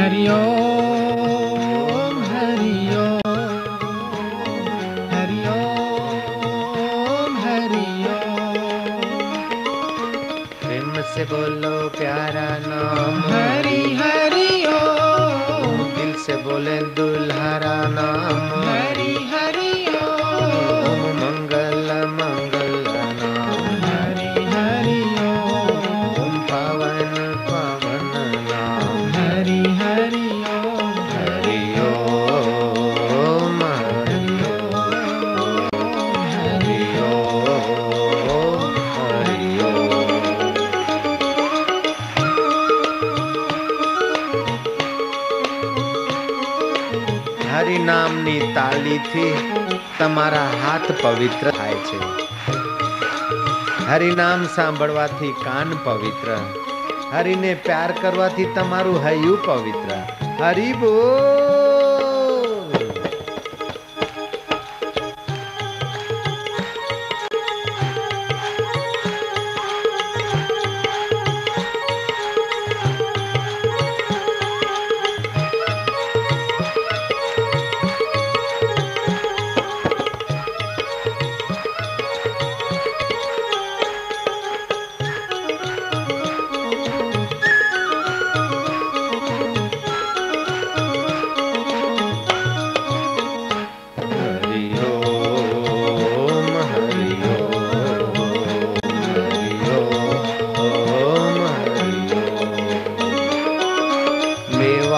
हरि નામની તાલીથી તમારા હાથ પવિત્ર થાય છે. હરિનામ સાંભળવાથી કાન પવિત્ર. હરિને પ્યાર કરવાથી તમારું હૈયું પવિત્ર. હરિ બોલ.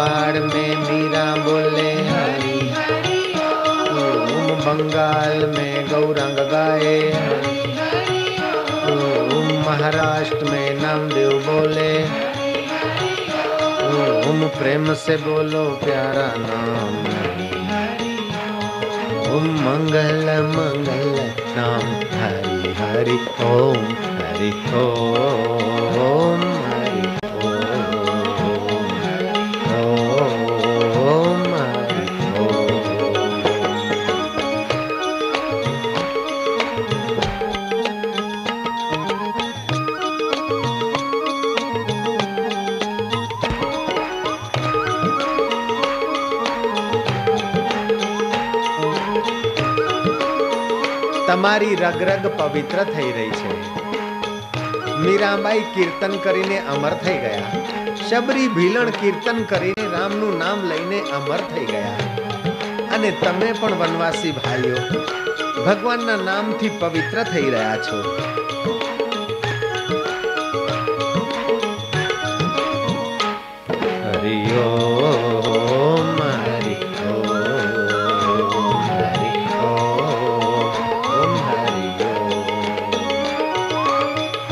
मेवाड़ में मीरा बोले, हरी ओम बंगाल में गौरंग गाए ओम महाराष्ट्र में नामदेव बोले ओम प्रेम से बोलो, प्यारा नाम ओम मंगल मंगल नाम हरि हरि, ओम हरि ओम તમારી રગ રગ પવિત્ર થઈ રહી છે. મીરાબાઈ કીર્તન કરીને અમર થઈ ગયા. શબરી ભીલણ કીર્તન કરીને રામનું નામ લઈને અમર થઈ ગયા. અને તમે પણ વનવાસી ભાઈઓ, ભગવાનના નામથી પવિત્ર થઈ રહ્યા છો.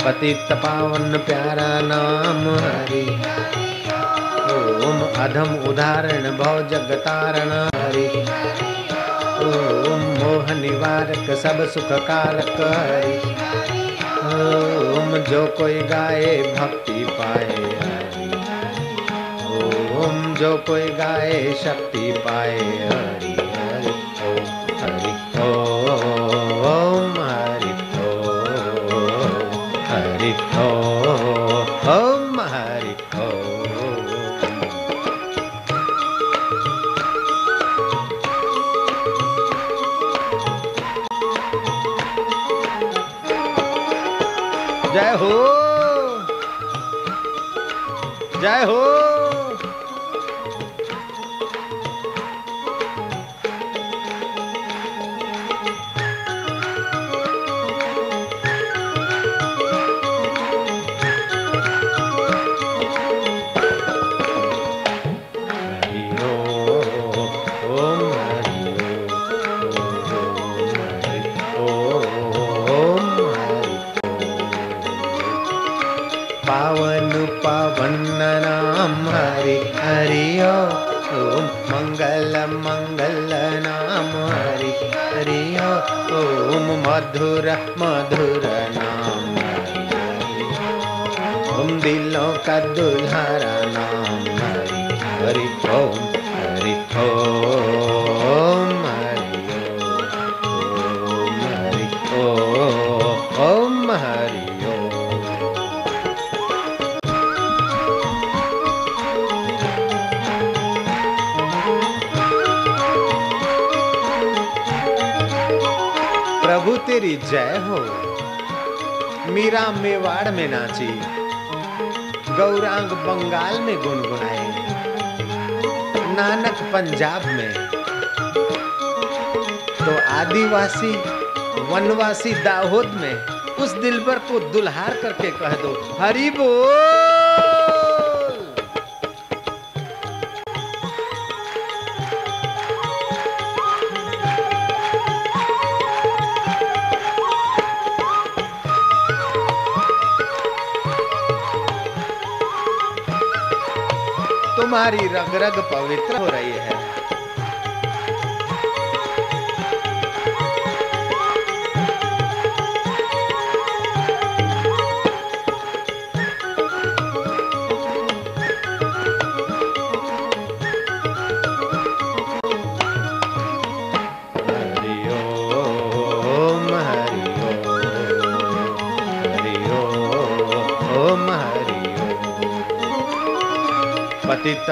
पतित पावन प्यारा नाम हरि। ओम अधम उदाहरण भव जगतारण हरि। ओम मोह निवारक सब सुख कारक हरि। ओम जो कोई गाए भक्ति पाए हरि। ओम जो कोई गाए शक्ति पाए हरि। जय हो। जय हो। नाम हरि हरि ओम मधुर मधुर नाम ओम दिलों का दुल्हारा नाम हरि ओम हरि ओम। तेरी जय हो। मीरा मेवाड़ में नाची। गौरांग बंगाल में गुनगुनाए। नानक पंजाब में। तो आदिवासी, वनवासी दाहोद में, उस दिलबर को दुल्हार करके कह दो, हरी बोल। तुम्हारी रग रग पवित्र हो रही है।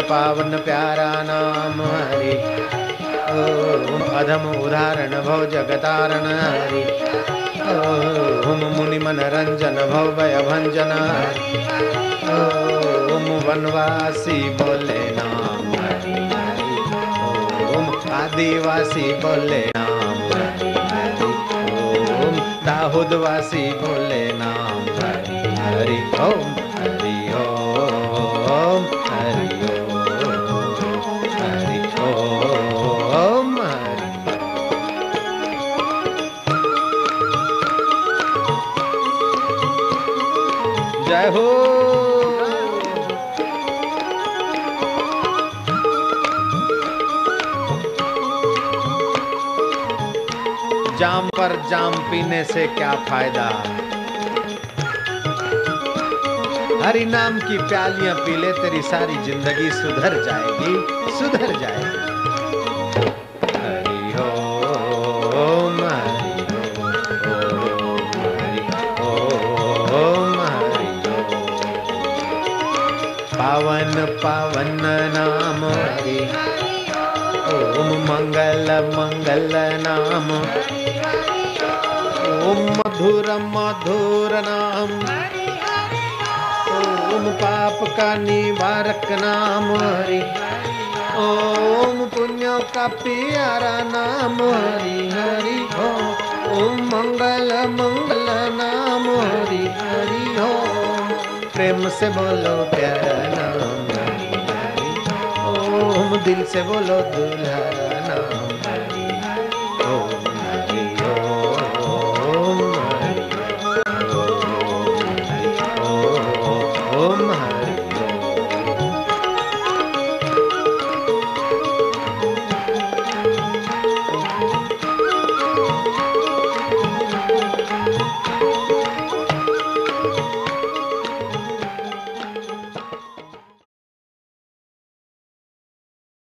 पावन प्यारा नाम हरि। ओम अधम उदाहरण भव जगतारण हरि। ओम मुनि मन रंजन भव भय भंजन ओम वनवासी बोले नाम हरि। ओम आदिवासी बोले नाम ओम दाहोदवासी बोले नाम हरि। हरि ओम। जय हो। जाम पर जाम पीने से क्या फ़ायदा? हरि नाम की प्यालियाँ पी ले, तेरी सारी ज़िंदगी सुधर जाएगी सुधर जाएगी। पावन पावन नाम। ओम मंगल मंगल नाम। ओम मधुर मधुर नाम। ओम पाप का निवारक नाम। हरि ओम पुण्य का प्यारा नाम। हरि हरि ओम मंगल मंगल नाम। हरि हरि हो। प्रेम से बोलो प्यारा नाम ओम दिल से बोलो दुल्हरा